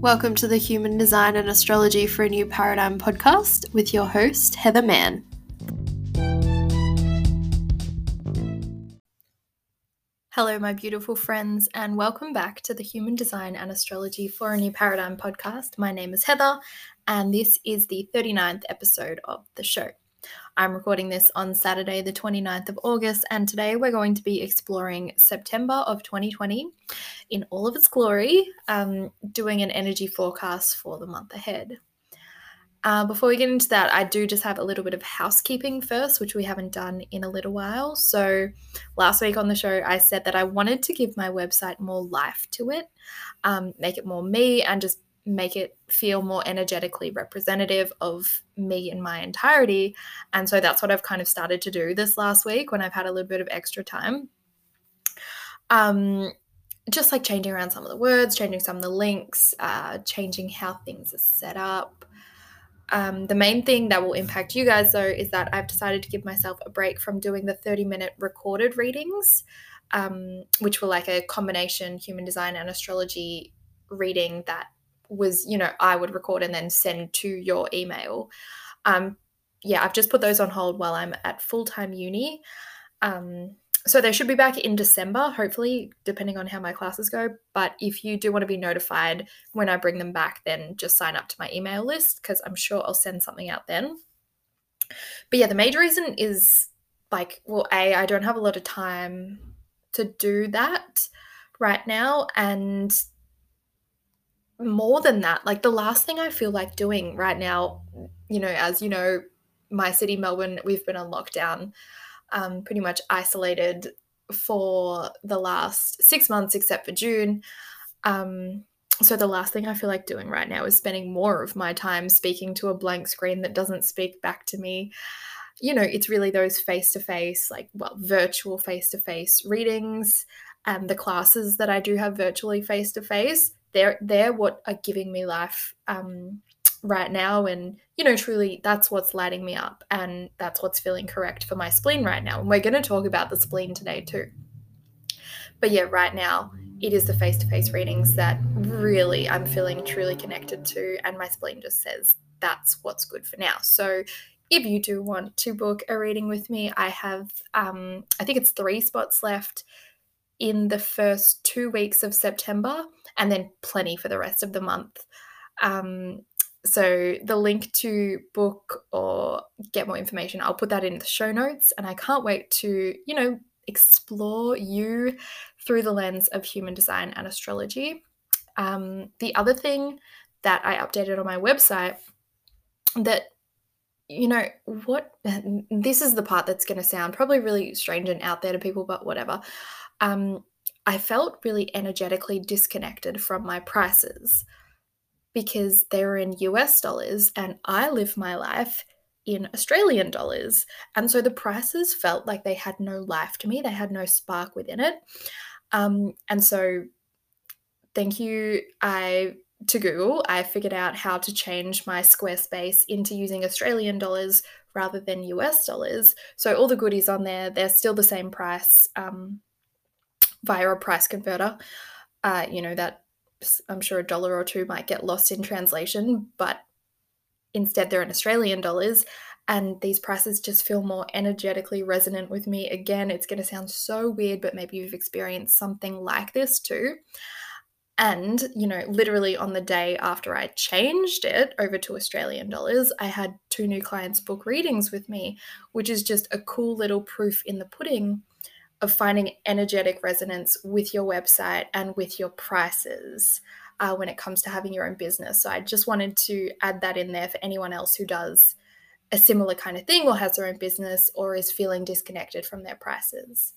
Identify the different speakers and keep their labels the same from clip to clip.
Speaker 1: Welcome to the Human Design and Astrology for a New Paradigm podcast with your host, Heather Mann. Hello, my beautiful friends, and welcome back to the Human Design and Astrology for a New Paradigm podcast. My name is Heather, and this is the 39th episode of the show. I'm recording this on Saturday, the 29th of August, and today we're going to be exploring September of 2020 in all of its glory, um, doing an energy forecast for the month ahead. Uh, before we get into that, I do just have a little bit of housekeeping first, which we haven't done in a little while. So, last week on the show, I said that I wanted to give my website more life to it, um, make it more me, and just make it feel more energetically representative of me in my entirety. And so that's what I've kind of started to do this last week when I've had a little bit of extra time. Um, just like changing around some of the words, changing some of the links, uh, changing how things are set up. Um, the main thing that will impact you guys, though, is that I've decided to give myself a break from doing the 30 minute recorded readings, um, which were like a combination human design and astrology reading that was, you know, I would record and then send to your email. Um, yeah, I've just put those on hold while I'm at full time uni. Um, so they should be back in December, hopefully, depending on how my classes go. But if you do want to be notified when I bring them back, then just sign up to my email list because I'm sure I'll send something out then. But yeah, the major reason is like, well, A, I don't have a lot of time to do that right now. And more than that, like the last thing I feel like doing right now, you know, as you know, my city, Melbourne, we've been on lockdown, um, pretty much isolated for the last six months, except for June. Um, so the last thing I feel like doing right now is spending more of my time speaking to a blank screen that doesn't speak back to me. You know, it's really those face to face, like, well, virtual face to face readings and the classes that I do have virtually face to face they're they're what are giving me life um, right now. And you know truly that's what's lighting me up and that's what's feeling correct for my spleen right now. And we're going to talk about the spleen today too. But yeah right now it is the face-to-face readings that really i'm feeling truly connected to and my spleen just says that's what's good for now. So if you do want to book a reading with me i have um, i think it's three spots left in the first two weeks of september and then plenty for the rest of the month. Um, so the link to book or get more information, I'll put that in the show notes. And I can't wait to, you know, explore you through the lens of human design and astrology. Um, the other thing that I updated on my website that you know what this is the part that's going to sound probably really strange and out there to people but whatever um, I felt really energetically disconnected from my prices because they were in US dollars and I live my life in Australian dollars. And so the prices felt like they had no life to me, they had no spark within it. Um, and so, thank you. I to Google, I figured out how to change my Squarespace into using Australian dollars rather than US dollars. So all the goodies on there, they're still the same price. Um, via a price converter. Uh, you know, that I'm sure a dollar or two might get lost in translation, but instead they're in Australian dollars. And these prices just feel more energetically resonant with me. Again, it's going to sound so weird, but maybe you've experienced something like this too. And, you know, literally on the day after I changed it over to Australian dollars, I had two new clients book readings with me, which is just a cool little proof in the pudding of finding energetic resonance with your website and with your prices uh, when it comes to having your own business. So I just wanted to add that in there for anyone else who does a similar kind of thing or has their own business or is feeling disconnected from their prices.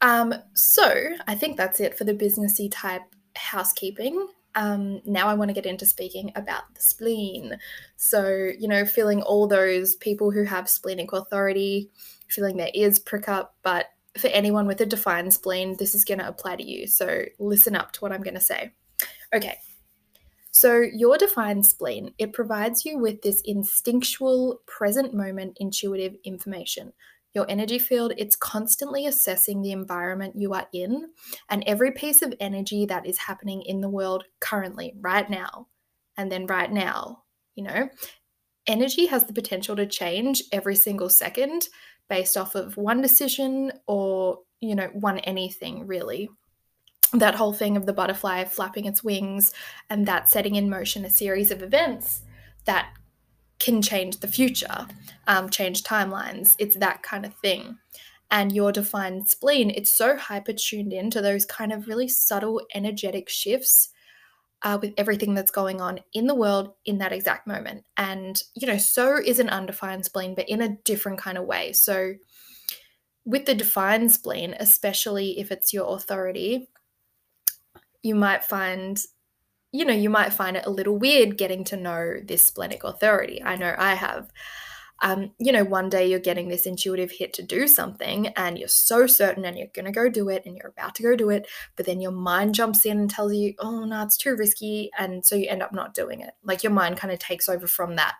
Speaker 1: Um, so I think that's it for the businessy type housekeeping. Um, now I want to get into speaking about the spleen. So, you know, feeling all those people who have splenic authority, feeling their ears prick up, but for anyone with a defined spleen, this is going to apply to you. So listen up to what I'm going to say. Okay. So your defined spleen, it provides you with this instinctual, present moment intuitive information. Your energy field, it's constantly assessing the environment you are in and every piece of energy that is happening in the world currently, right now, and then right now, you know, energy has the potential to change every single second based off of one decision or, you know, one anything really. That whole thing of the butterfly flapping its wings and that setting in motion a series of events that can change the future, um, change timelines. It's that kind of thing. And your defined spleen, it's so hyper tuned into those kind of really subtle energetic shifts uh, with everything that's going on in the world in that exact moment. And, you know, so is an undefined spleen, but in a different kind of way. So, with the defined spleen, especially if it's your authority, you might find, you know, you might find it a little weird getting to know this splenic authority. I know I have um, you know, one day you're getting this intuitive hit to do something and you're so certain and you're going to go do it and you're about to go do it, but then your mind jumps in and tells you, oh, no, it's too risky. And so you end up not doing it. Like your mind kind of takes over from that.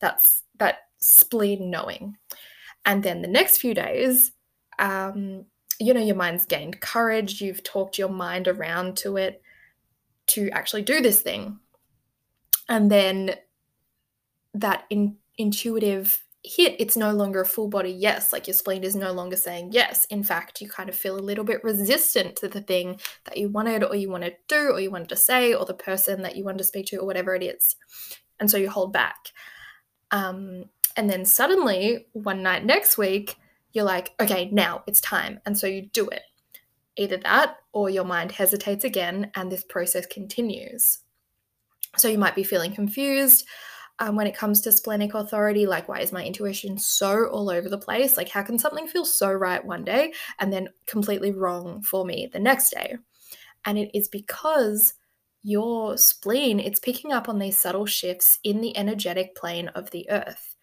Speaker 1: That's that spleen knowing. And then the next few days, um, you know, your mind's gained courage. You've talked your mind around to it to actually do this thing. And then that in intuitive hit, it's no longer a full body yes. Like your spleen is no longer saying yes. In fact, you kind of feel a little bit resistant to the thing that you wanted or you want to do or you wanted to say or the person that you wanted to speak to or whatever it is. And so you hold back. Um, and then suddenly, one night next week, you're like, okay, now it's time. And so you do it. Either that or your mind hesitates again and this process continues. So you might be feeling confused um, when it comes to splenic authority like why is my intuition so all over the place. Like how can something feel so right one day and then completely wrong for me the next day? And it is because your spleen it's picking up on these subtle shifts in the energetic plane of the earth.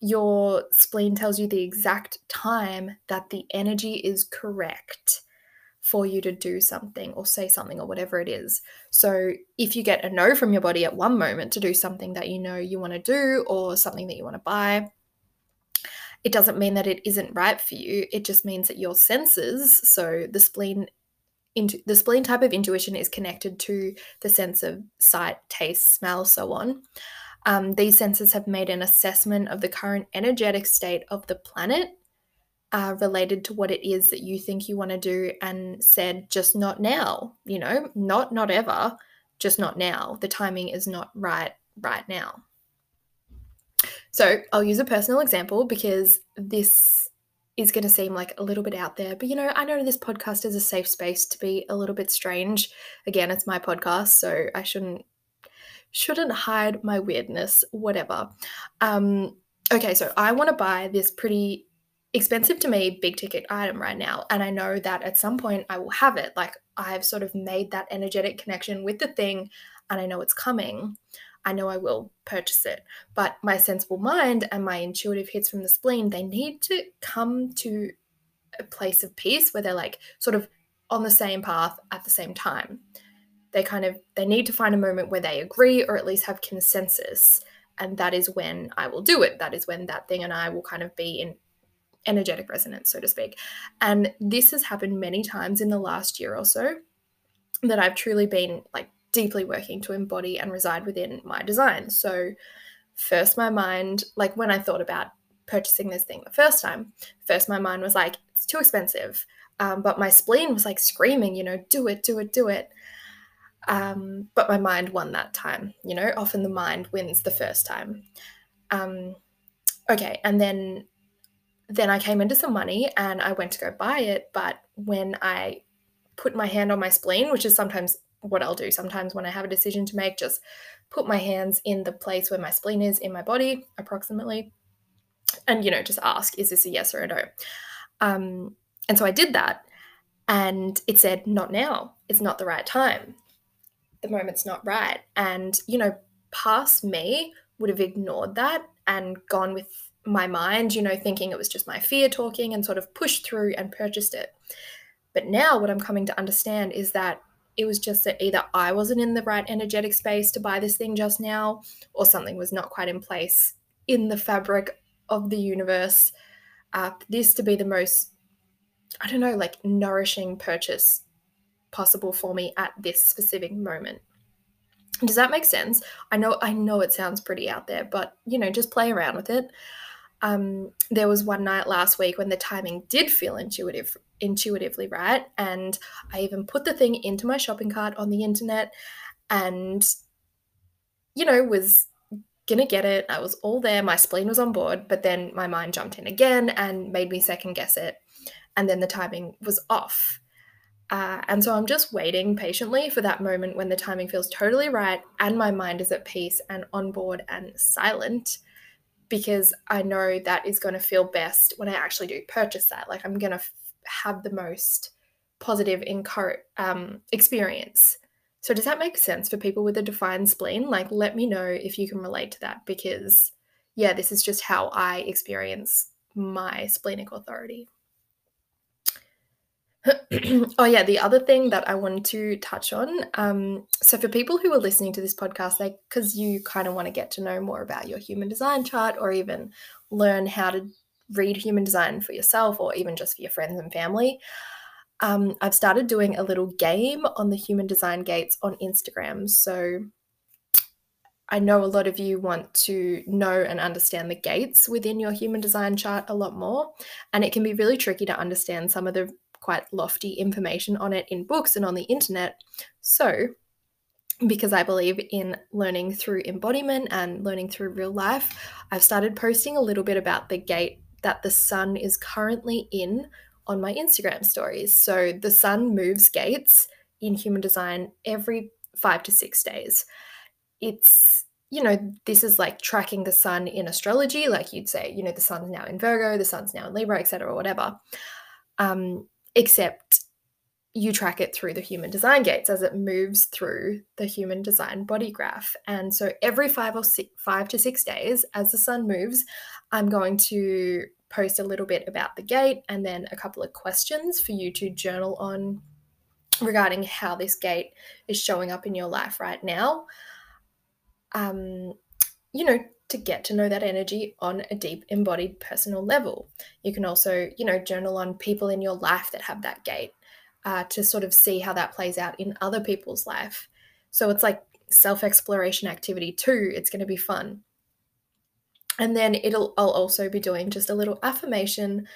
Speaker 1: Your spleen tells you the exact time that the energy is correct for you to do something or say something or whatever it is. So if you get a no from your body at one moment to do something that you know you want to do or something that you want to buy, it doesn't mean that it isn't right for you. It just means that your senses, so the spleen into the spleen type of intuition is connected to the sense of sight, taste, smell, so on. Um, these senses have made an assessment of the current energetic state of the planet uh, related to what it is that you think you want to do and said just not now you know not not ever just not now. The timing is not right right now. So i'll use a personal example because this is going to seem like a little bit out there but you know i know this podcast is a safe space to be a little bit strange. Again it's my podcast so i shouldn't shouldn't hide my weirdness whatever. Um okay so i want to buy this pretty expensive to me big ticket item right now and i know that at some point i will have it. Like i've sort of made that energetic connection with the thing and i know it's coming. I know i will purchase it. But my sensible mind and my intuitive hits from the spleen they need to come to a place of peace where they're like sort of on the same path at the same time. They kind of they need to find a moment where they agree or at least have consensus and that is when i will do it. That is when that thing and i will kind of be in energetic resonance, so to speak. And this has happened many times in the last year or so that I've truly been like deeply working to embody and reside within my design. So, first, my mind, like when I thought about purchasing this thing the first time, first, my mind was like, it's too expensive. Um, but my spleen was like screaming, you know, do it, do it, do it. Um, but my mind won that time, you know, often the mind wins the first time. Um, okay, and then then I came into some money and I went to go buy it. But when I put my hand on my spleen, which is sometimes what I'll do, sometimes when I have a decision to make, just put my hands in the place where my spleen is in my body, approximately, and you know, just ask, is this a yes or a no? Um, and so I did that, and it said, not now. It's not the right time. The moment's not right. And you know, past me would have ignored that and gone with my mind, you know, thinking it was just my fear talking and sort of pushed through and purchased it. But now what I'm coming to understand is that it was just that either I wasn't in the right energetic space to buy this thing just now, or something was not quite in place in the fabric of the universe uh, this to be the most, I don't know, like nourishing purchase possible for me at this specific moment. Does that make sense? I know I know it sounds pretty out there, but you know, just play around with it. Um, there was one night last week when the timing did feel intuitive intuitively right and I even put the thing into my shopping cart on the internet and you know was gonna get it. I was all there, my spleen was on board, but then my mind jumped in again and made me second guess it. And then the timing was off. Uh, and so I'm just waiting patiently for that moment when the timing feels totally right and my mind is at peace and on board and silent because I know that is going to feel best when I actually do purchase that. Like I'm going to f- have the most positive incur- um, experience. So, does that make sense for people with a defined spleen? Like, let me know if you can relate to that because, yeah, this is just how I experience my splenic authority. oh yeah, the other thing that I wanted to touch on. Um, so for people who are listening to this podcast, like because you kind of want to get to know more about your human design chart, or even learn how to read human design for yourself, or even just for your friends and family. Um, I've started doing a little game on the human design gates on Instagram. So I know a lot of you want to know and understand the gates within your human design chart a lot more. And it can be really tricky to understand some of the quite lofty information on it in books and on the internet. So, because I believe in learning through embodiment and learning through real life, I've started posting a little bit about the gate that the sun is currently in on my Instagram stories. So, the sun moves gates in human design every five to six days. It's you know, this is like tracking the sun in astrology, like you'd say, you know, the sun's now in Virgo, the sun's now in Libra, etc., or whatever. Um, except you track it through the human design gates as it moves through the human design body graph. And so every five or six, five to six days, as the sun moves, I'm going to post a little bit about the gate and then a couple of questions for you to journal on regarding how this gate is showing up in your life right now. Um, you know, to get to know that energy on a deep embodied personal level. You can also, you know, journal on people in your life that have that gate uh, to sort of see how that plays out in other people's life. So it's like self exploration activity too. It's going to be fun. And then it'll I'll also be doing just a little affirmation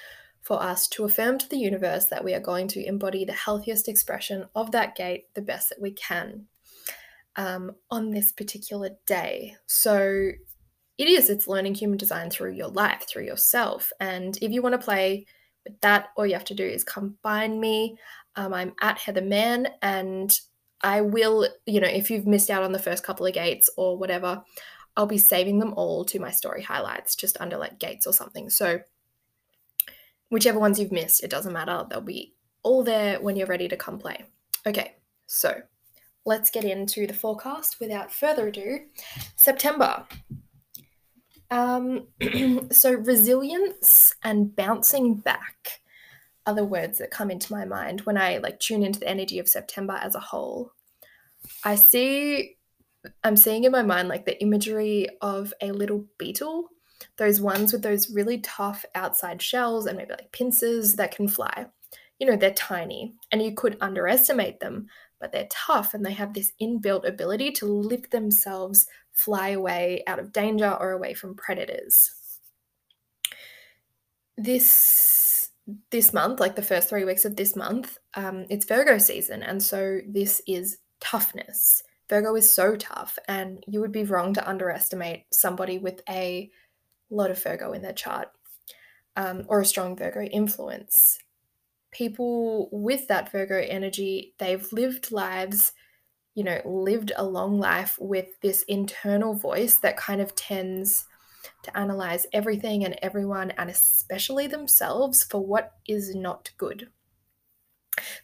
Speaker 1: for us to affirm to the universe that we are going to embody the healthiest expression of that gate the best that we can um, on this particular day. So it is it's learning human design through your life through yourself. And if you want to play with that all you have to do is come find me. Um, i'm at heather mann and i will you know if you've missed out on the first couple of gates or whatever i'll be saving them all to my story highlights just under like gates or something. So whichever ones you've missed it doesn't matter. They'll be all there when you're ready to come play. Okay so let's get into the forecast. Without further ado september um, so, resilience and bouncing back are the words that come into my mind when I like tune into the energy of September as a whole. I see, I'm seeing in my mind like the imagery of a little beetle, those ones with those really tough outside shells and maybe like pincers that can fly. You know, they're tiny and you could underestimate them, but they're tough and they have this inbuilt ability to lift themselves fly away out of danger or away from predators. This this month, like the first three weeks of this month, um, it's Virgo season, and so this is toughness. Virgo is so tough, and you would be wrong to underestimate somebody with a lot of Virgo in their chart um, or a strong Virgo influence. People with that Virgo energy, they've lived lives you know, lived a long life with this internal voice that kind of tends to analyze everything and everyone, and especially themselves, for what is not good.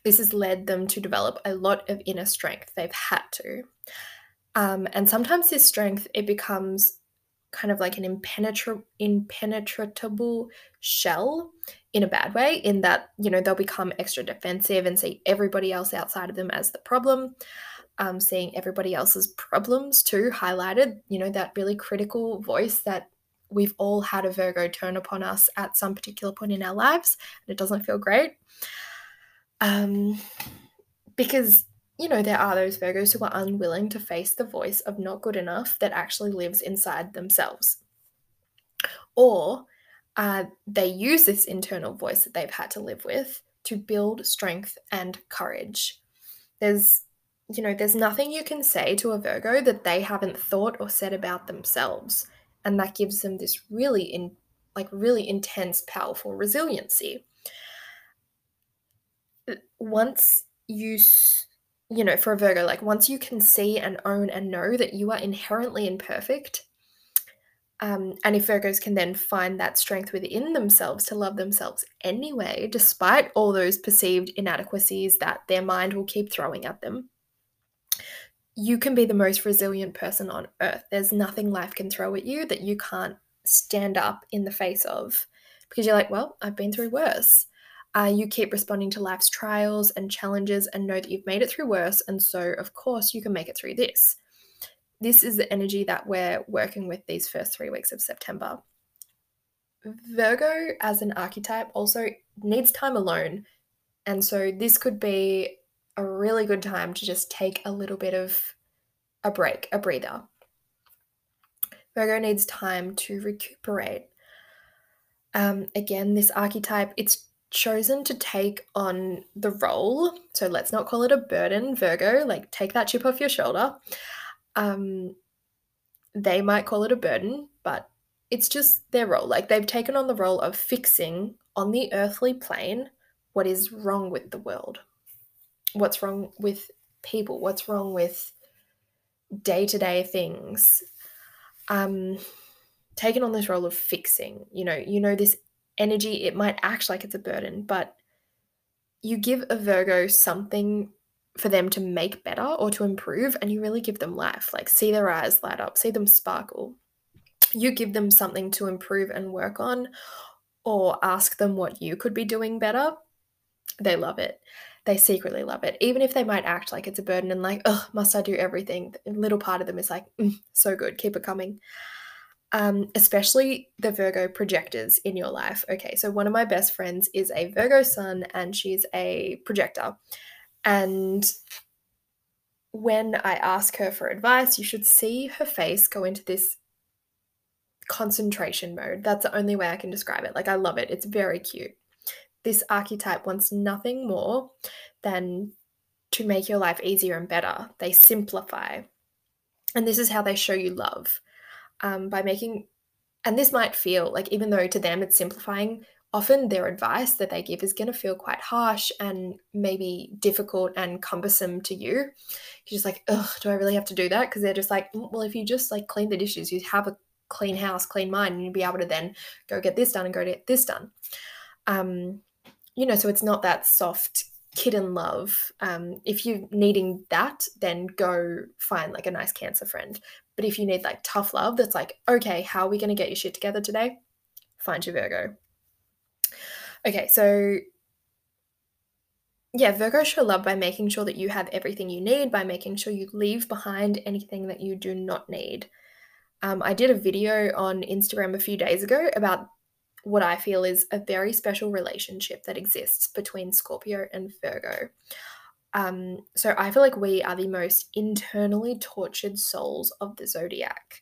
Speaker 1: This has led them to develop a lot of inner strength. They've had to. Um, and sometimes this strength, it becomes kind of like an impenetra- impenetrable shell in a bad way, in that, you know, they'll become extra defensive and see everybody else outside of them as the problem um, seeing everybody else's problems too highlighted, you know, that really critical voice that we've all had a Virgo turn upon us at some particular point in our lives, and it doesn't feel great. Um, because you know, there are those Virgos who are unwilling to face the voice of not good enough that actually lives inside themselves. Or uh, they use this internal voice that they've had to live with to build strength and courage. There's, you know, there's nothing you can say to a Virgo that they haven't thought or said about themselves. And that gives them this really in like really intense, powerful resiliency. Once you you know, for a Virgo, like once you can see and own and know that you are inherently imperfect, um, and if Virgos can then find that strength within themselves to love themselves anyway, despite all those perceived inadequacies that their mind will keep throwing at them, you can be the most resilient person on earth. There's nothing life can throw at you that you can't stand up in the face of because you're like, well, I've been through worse. Uh, you keep responding to life's trials and challenges and know that you've made it through worse. And so, of course, you can make it through this. This is the energy that we're working with these first three weeks of September. Virgo, as an archetype, also needs time alone. And so, this could be a really good time to just take a little bit of a break, a breather. Virgo needs time to recuperate. Um, again, this archetype, it's chosen to take on the role, so let's not call it a burden, Virgo, like take that chip off your shoulder. Um, they might call it a burden, but it's just their role. Like they've taken on the role of fixing on the earthly plane what is wrong with the world, what's wrong with people, what's wrong with day to day things. Um, taken on this role of fixing. You know, you know this energy, it might act like it's a burden, but you give a Virgo something for them to make better or to improve, and you really give them life. Like, see their eyes light up, see them sparkle. You give them something to improve and work on, or ask them what you could be doing better. They love it. They secretly love it. Even if they might act like it's a burden and like, oh, must I do everything? A little part of them is like, mm, so good, keep it coming um, especially the Virgo projectors in your life. Okay, so one of my best friends is a Virgo sun and she's a projector. And when I ask her for advice, you should see her face go into this concentration mode. That's the only way I can describe it. Like, I love it, it's very cute. This archetype wants nothing more than to make your life easier and better. They simplify. And this is how they show you love um, by making, and this might feel like, even though to them it's simplifying, often their advice that they give is going to feel quite harsh and maybe difficult and cumbersome to you. You're just like, ugh, do I really have to do that? Because they're just like, mm, well, if you just like clean the dishes, you have a clean house, clean mind, and you'd be able to then go get this done and go get this done. Um, you know, so it's not that soft kitten love. Um, if you're needing that, then go find like a nice cancer friend. But if you need like tough love, that's like, okay, how are we going to get your shit together today? Find your Virgo. Okay, so yeah, Virgo show love by making sure that you have everything you need, by making sure you leave behind anything that you do not need. Um, I did a video on Instagram a few days ago about what I feel is a very special relationship that exists between Scorpio and Virgo. Um, so I feel like we are the most internally tortured souls of the zodiac.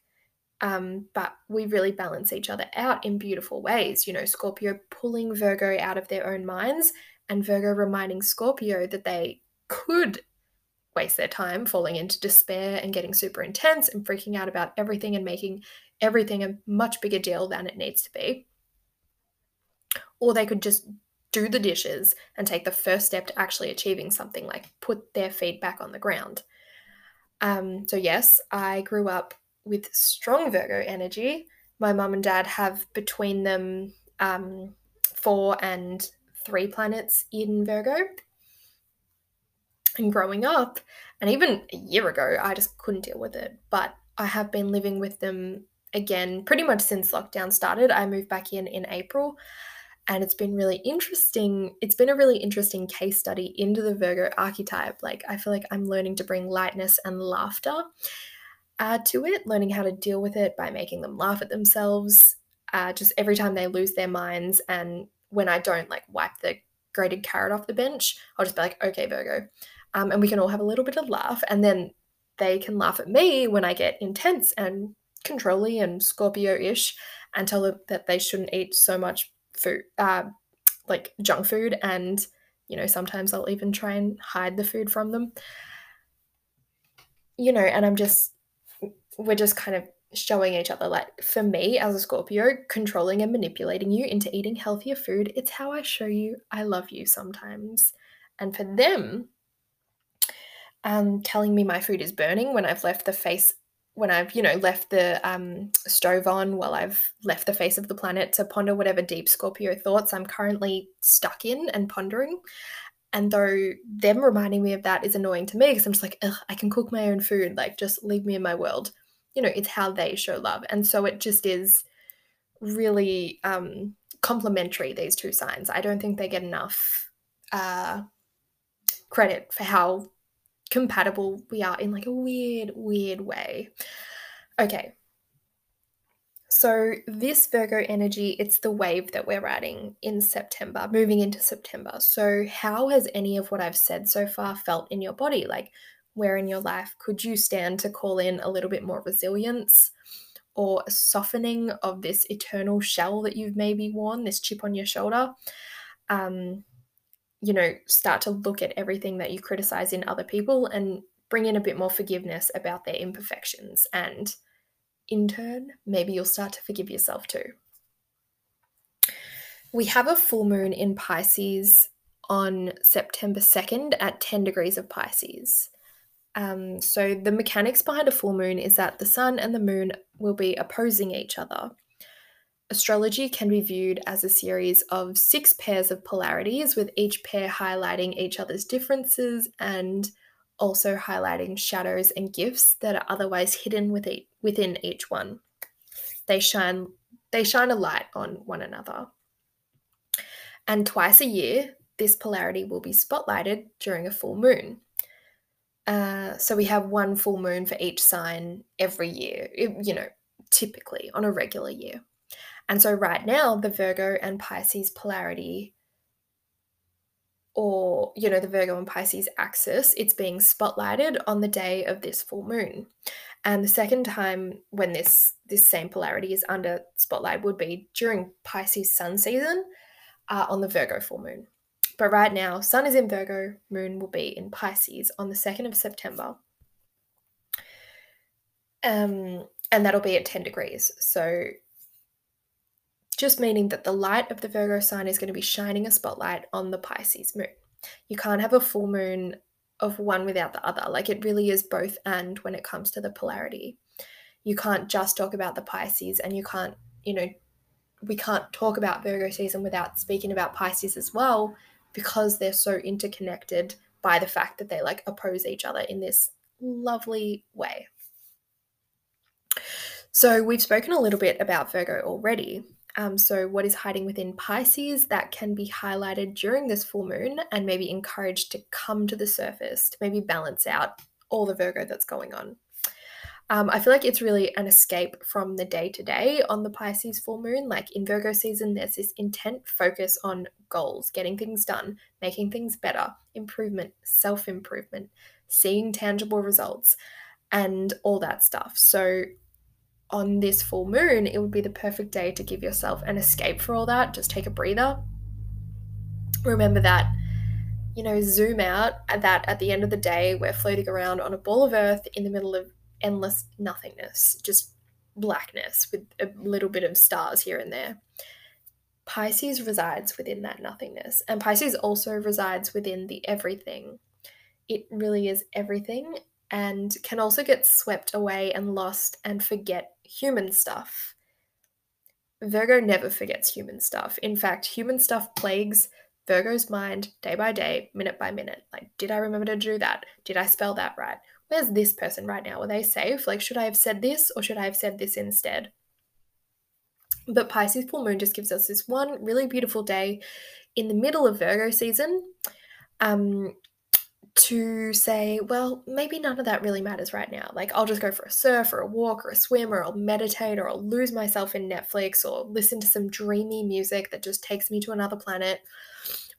Speaker 1: Um, but we really balance each other out in beautiful ways. You know, Scorpio pulling Virgo out of their own minds, and Virgo reminding Scorpio that they could waste their time falling into despair and getting super intense and freaking out about everything and making everything a much bigger deal than it needs to be. Or they could just do the dishes and take the first step to actually achieving something like put their feet back on the ground. Um, so, yes, I grew up with strong Virgo energy. My mum and dad have between them um, four and three planets in Virgo. And growing up, and even a year ago, I just couldn't deal with it. But I have been living with them again pretty much since lockdown started. I moved back in in April and it's been really interesting it's been a really interesting case study into the virgo archetype like i feel like i'm learning to bring lightness and laughter uh, to it learning how to deal with it by making them laugh at themselves uh, just every time they lose their minds and when I don't like wipe the grated carrot off the bench, I'll just be like, okay, Virgo. Um, and we can all have a little bit of laugh. And then they can laugh at me when I get intense and controlly and Scorpio ish and tell them that they shouldn't eat so much food, uh, like junk food. And, you know, sometimes I'll even try and hide the food from them. You know, and I'm just, we're just kind of showing each other like for me as a scorpio controlling and manipulating you into eating healthier food it's how i show you i love you sometimes and for them um telling me my food is burning when i've left the face when i've you know left the um stove on while i've left the face of the planet to ponder whatever deep scorpio thoughts i'm currently stuck in and pondering and though them reminding me of that is annoying to me because i'm just like Ugh, i can cook my own food like just leave me in my world you know, it's how they show love. And so it just is really um, complementary, these two signs. I don't think they get enough uh, credit for how compatible we are in like a weird, weird way. Okay. So this Virgo energy, it's the wave that we're riding in September, moving into September. So how has any of what I've said so far felt in your body? Like where in your life could you stand to call in a little bit more resilience or a softening of this eternal shell that you've maybe worn, this chip on your shoulder? Um, you know, start to look at everything that you criticize in other people and bring in a bit more forgiveness about their imperfections. And in turn, maybe you'll start to forgive yourself too. We have a full moon in Pisces on September 2nd at 10 degrees of Pisces. Um, so, the mechanics behind a full moon is that the sun and the moon will be opposing each other. Astrology can be viewed as a series of six pairs of polarities, with each pair highlighting each other's differences and also highlighting shadows and gifts that are otherwise hidden within each one. They shine, they shine a light on one another. And twice a year, this polarity will be spotlighted during a full moon. Uh, so we have one full moon for each sign every year, you know, typically on a regular year. And so right now, the Virgo and Pisces polarity, or, you know, the Virgo and Pisces axis, it's being spotlighted on the day of this full moon. And the second time when this this same polarity is under spotlight would be during Pisces sun season uh, on the Virgo full moon. But right now, Sun is in Virgo, Moon will be in Pisces on the 2nd of September. Um, and that'll be at 10 degrees. So, just meaning that the light of the Virgo sign is going to be shining a spotlight on the Pisces moon. You can't have a full moon of one without the other. Like it really is both and when it comes to the polarity. You can't just talk about the Pisces and you can't, you know, we can't talk about Virgo season without speaking about Pisces as well because they're so interconnected by the fact that they like oppose each other in this lovely way. So, we've spoken a little bit about Virgo already. Um, so, what is hiding within Pisces that can be highlighted during this full moon and maybe encouraged to come to the surface to maybe balance out all the Virgo that's going on? Um, I feel like it's really an escape from the day to day on the Pisces full moon. Like in Virgo season, there's this intent focus on goals, getting things done, making things better, improvement, self improvement, seeing tangible results, and all that stuff. So, on this full moon, it would be the perfect day to give yourself an escape for all that. Just take a breather. Remember that, you know, zoom out uh, that at the end of the day, we're floating around on a ball of earth in the middle of endless nothingness, just blackness with a little bit of stars here and there. Pisces resides within that nothingness, and Pisces also resides within the everything. It really is everything and can also get swept away and lost and forget human stuff. Virgo never forgets human stuff. In fact, human stuff plagues Virgo's mind day by day, minute by minute. Like, did I remember to do that? Did I spell that right? where's this person right now? Are they safe? Like, should I have said this or should I have said this instead? But Pisces full moon just gives us this one really beautiful day in the middle of Virgo season um, to say, well, maybe none of that really matters right now. Like, I'll just go for a surf or a walk or a swim or I'll meditate or I'll lose myself in Netflix or listen to some dreamy music that just takes me to another planet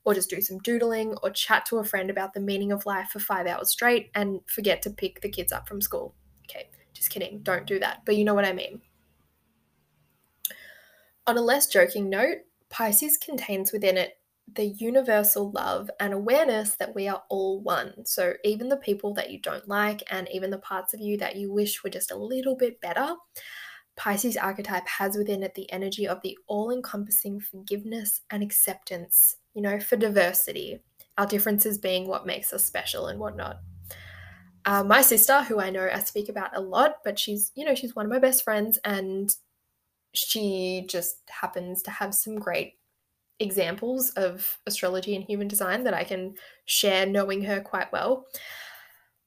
Speaker 1: or just do some doodling or chat to a friend about the meaning of life for five hours straight and forget to pick the kids up from school. Okay, just kidding. Don't do that. But you know what I mean. On a less joking note, Pisces contains within it the universal love and awareness that we are all one. So, even the people that you don't like, and even the parts of you that you wish were just a little bit better, Pisces archetype has within it the energy of the all encompassing forgiveness and acceptance, you know, for diversity, our differences being what makes us special and whatnot. Uh, my sister, who I know I speak about a lot, but she's, you know, she's one of my best friends and she just happens to have some great examples of astrology and human design that I can share knowing her quite well.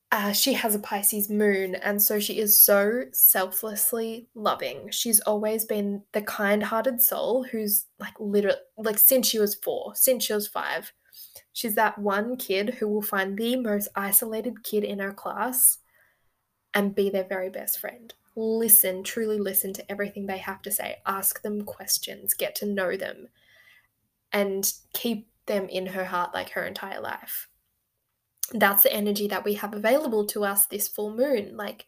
Speaker 1: Uh, she has a Pisces moon, and so she is so selflessly loving. She's always been the kind hearted soul who's like literally, like since she was four, since she was five. She's that one kid who will find the most isolated kid in her class and be their very best friend. Listen, truly listen to everything they have to say, ask them questions, get to know them and keep them in her heart like her entire life. That's the energy that we have available to us this full moon. Like,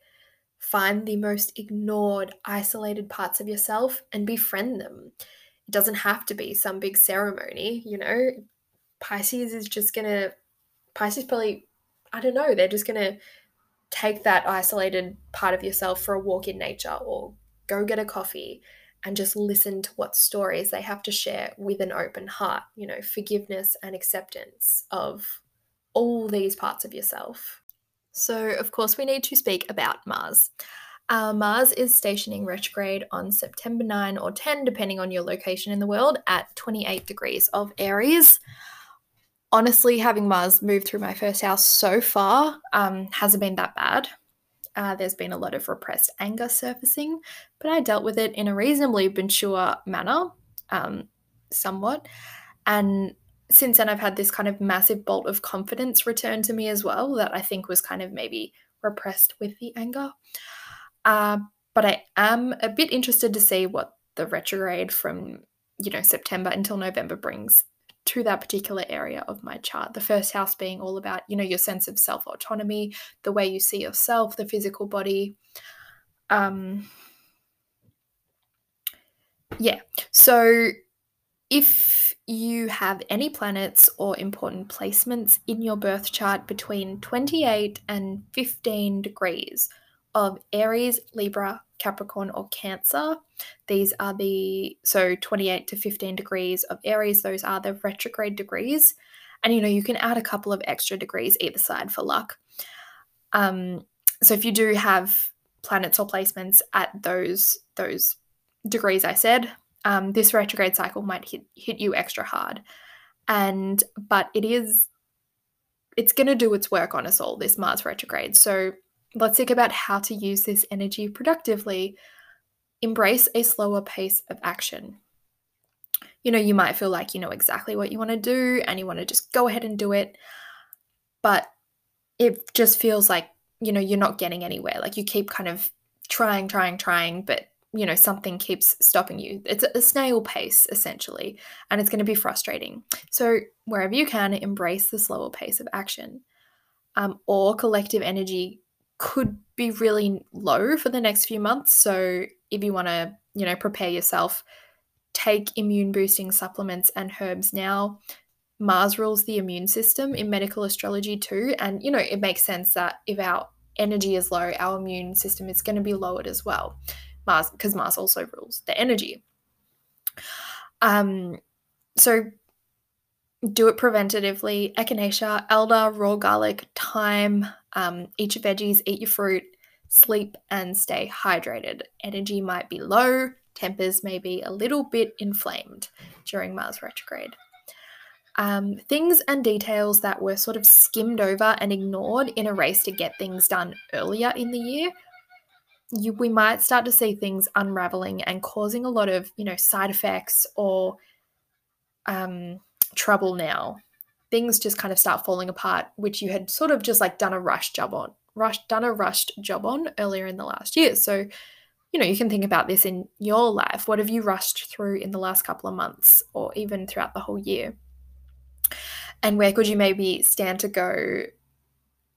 Speaker 1: find the most ignored, isolated parts of yourself and befriend them. It doesn't have to be some big ceremony, you know. Pisces is just gonna, Pisces probably, I don't know, they're just gonna take that isolated part of yourself for a walk in nature or go get a coffee and just listen to what stories they have to share with an open heart, you know, forgiveness and acceptance of all these parts of yourself. So, of course, we need to speak about Mars. Uh, Mars is stationing retrograde on September 9 or 10, depending on your location in the world, at 28 degrees of Aries. Honestly, having Mars move through my first house so far um, hasn't been that bad. Uh, there's been a lot of repressed anger surfacing, but I dealt with it in a reasonably mature manner, um, somewhat. And since then, I've had this kind of massive bolt of confidence return to me as well that I think was kind of maybe repressed with the anger. Uh, but I am a bit interested to see what the retrograde from you know September until November brings to that particular area of my chart. The first house being all about, you know, your sense of self autonomy, the way you see yourself, the physical body. Um, yeah. So if you have any planets or important placements in your birth chart between 28 and 15 degrees of Aries, Libra, Capricorn, or Cancer. These are the, so 28 to 15 degrees of Aries, those are the retrograde degrees. And you know, you can add a couple of extra degrees either side for luck. Um, so if you do have planets or placements at those those degrees I said, um, this retrograde cycle might hit hit you extra hard. And but it is it's going to do its work on us all this Mars retrograde. So Let's think about how to use this energy productively. Embrace a slower pace of action. You know, you might feel like you know exactly what you want to do and you want to just go ahead and do it, but it just feels like, you know, you're not getting anywhere. Like you keep kind of trying, trying, trying, but you know something keeps stopping you it's a snail pace essentially and it's going to be frustrating so wherever you can embrace the slower pace of action um, or collective energy could be really low for the next few months. So if you want to, you know, prepare yourself, take immune boosting supplements and herbs now. Mars rules the immune system in medical astrology too. And, you know, it makes sense that if our energy is low, our immune system is going to be lowered as well. Mars, because Mars also rules the energy. Um, so do it preventatively. Echinacea, elder, raw garlic, thyme, um, eat your veggies, eat your fruit, sleep, and stay hydrated. Energy might be low, tempers may be a little bit inflamed during Mars retrograde. Um, things and details that were sort of skimmed over and ignored in a race to get things done earlier in the year you, we might start to see things unraveling and causing a lot of you know side effects or um, trouble now things just kind of start falling apart, which you had sort of just like done a rush job on, rush done a rushed job on earlier in the last year. So, you know, you can think about this in your life. What have you rushed through in the last couple of months or even throughout the whole year? And where could you maybe stand to go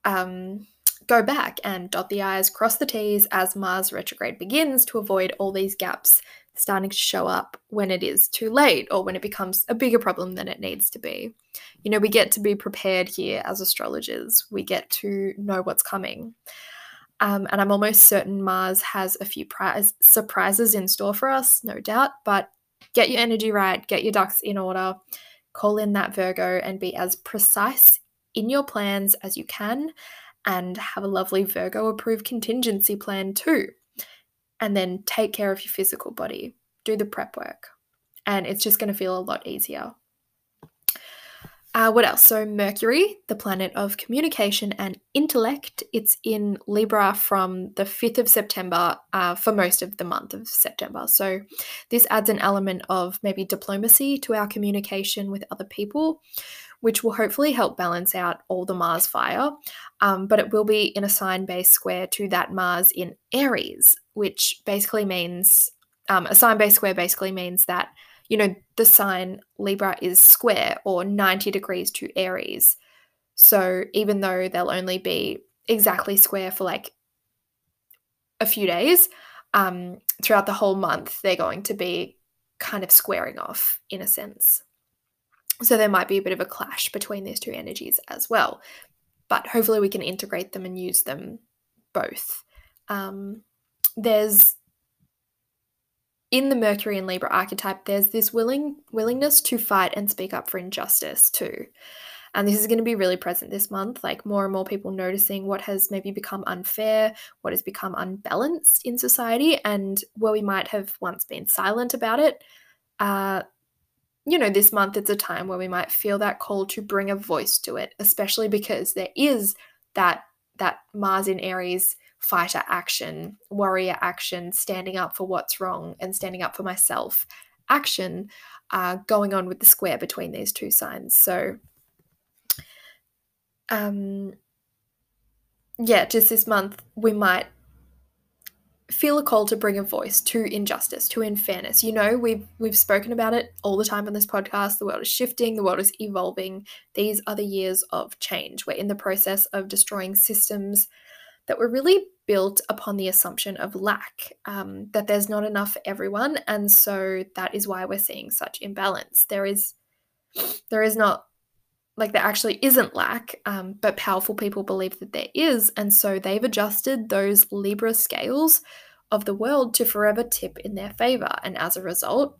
Speaker 1: um, go back and dot the I's, cross the T's as Mars retrograde begins to avoid all these gaps starting to show up when it is too late or when it becomes a bigger problem than it needs to be. You know, we get to be prepared here as astrologers, we get to know what's coming. Um, and I'm almost certain Mars has a few surprises in store for us, no doubt. But get your energy right, get your ducks in order, call in that Virgo, and be as precise in your plans as you can, and have a lovely Virgo approved contingency plan too and then take care of your physical body, do the prep work, and it's just going to feel a lot easier. Uh, what else? So, Mercury, the planet of communication and intellect, it's in Libra from the 5th of September uh, for most of the month of September. So, this adds an element of maybe diplomacy to our communication with other people, which will hopefully help balance out all the Mars fire. Um, but it will be in a sign based square to that Mars in Aries, which basically means um, a sign based square basically means that, you know, the sign Libra is square or 90 degrees to Aries. So even though they'll only be exactly square for like a few days, um, throughout the whole month, they're going to be kind of squaring off in a sense. So there might be a bit of a clash between these two energies as well. But hopefully we can integrate them and use them both. Um, there's in the Mercury and Libra archetype, there's this willing willingness to fight and speak up for injustice too. And this is going to be really present this month, like more and more people noticing what has maybe become unfair, what has become unbalanced in society, and where we might have once been silent about it. Uh, you know, this month it's a time where we might feel that call to bring a voice to it, especially because there is that that Mars in Aries fighter action, warrior action, standing up for what's wrong and standing up for myself action uh, going on with the square between these two signs. So, um, yeah, just this month we might feel a call to bring a voice to injustice, to unfairness. You know, we've we've spoken about it all the time on this podcast. The world is shifting, the world is evolving. These are the years of change. We're in the process of destroying systems that were really built upon the assumption of lack, um, that there's not enough for everyone, and so that is why we're seeing such imbalance. There is, there is not like there actually isn't lack, um, but powerful people believe that there is. And so they've adjusted those Libra scales of the world to forever tip in their favor. And as a result,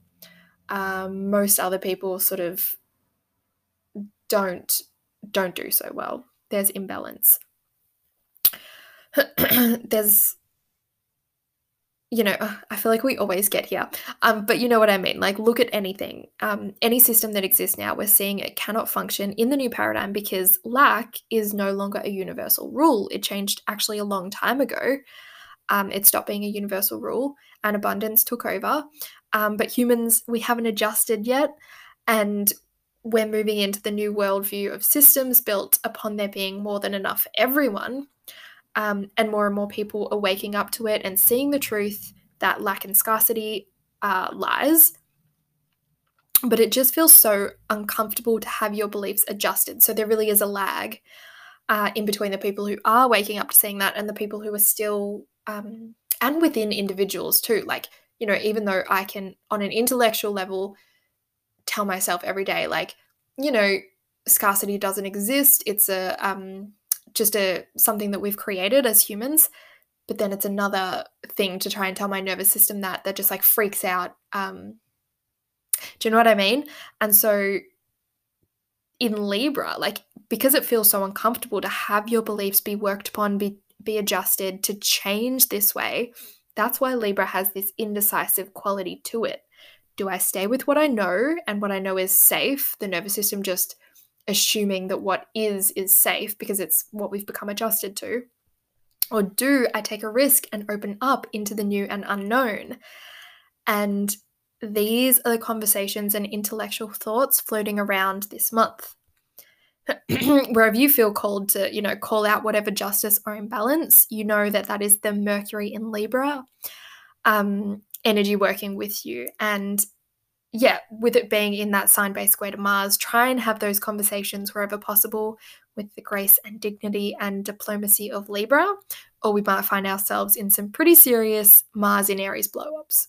Speaker 1: um, most other people sort of don't don't do so well. There's imbalance. There's you know, I feel like we always get here. Um, but you know what I mean. Like, look at anything, um, any system that exists now. We're seeing it cannot function in the new paradigm because lack is no longer a universal rule. It changed actually a long time ago. Um, it stopped being a universal rule, and abundance took over. Um, but humans, we haven't adjusted yet, and we're moving into the new worldview of systems built upon there being more than enough for everyone um, and more and more people are waking up to it and seeing the truth that lack and scarcity uh, lies. But it just feels so uncomfortable to have your beliefs adjusted. So there really is a lag uh, in between the people who are waking up to seeing that and the people who are still, um, and within individuals too. Like, you know, even though I can, on an intellectual level, tell myself every day, like, you know, scarcity doesn't exist. It's a, um, just a something that we've created as humans but then it's another thing to try and tell my nervous system that that just like freaks out um do you know what i mean? And so in libra like because it feels so uncomfortable to have your beliefs be worked upon be be adjusted to change this way that's why libra has this indecisive quality to it. Do i stay with what i know and what i know is safe? The nervous system just assuming that what is is safe because it's what we've become adjusted to? Or do I take a risk and open up into the new and unknown? And these are the conversations and intellectual thoughts floating around this month. wherever you feel called to, you know, call out whatever justice or imbalance, you know that that is the Mercury in Libra um, energy working with you. And yeah, with it being in that sign based square to Mars, try and have those conversations wherever possible with the grace and dignity and diplomacy of Libra, or we might find ourselves in some pretty serious Mars in Aries blow ups.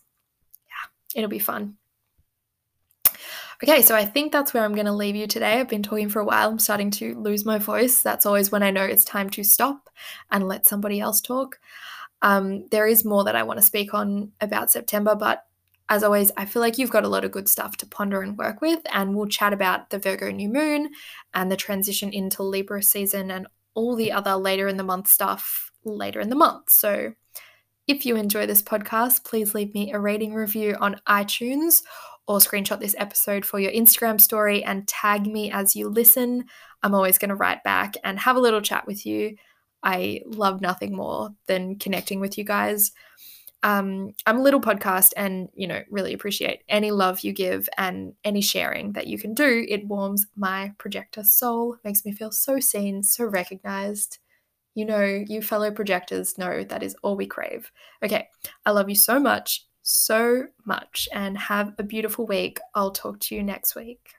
Speaker 1: Yeah, it'll be fun. Okay, so I think that's where I'm going to leave you today. I've been talking for a while. I'm starting to lose my voice. That's always when I know it's time to stop and let somebody else talk. Um, there is more that I want to speak on about September, but as always, I feel like you've got a lot of good stuff to ponder and work with, and we'll chat about the Virgo new moon and the transition into Libra season and all the other later in the month stuff later in the month. So, if you enjoy this podcast, please leave me a rating review on iTunes or screenshot this episode for your Instagram story and tag me as you listen. I'm always going to write back and have a little chat with you. I love nothing more than connecting with you guys. Um, I'm a little podcast and, you know, really appreciate any love you give and any sharing that you can do. It warms my projector soul, makes me feel so seen, so recognized. You know, you fellow projectors know that is all we crave. Okay, I love you so much so much and have a beautiful week. I'll talk to you next week.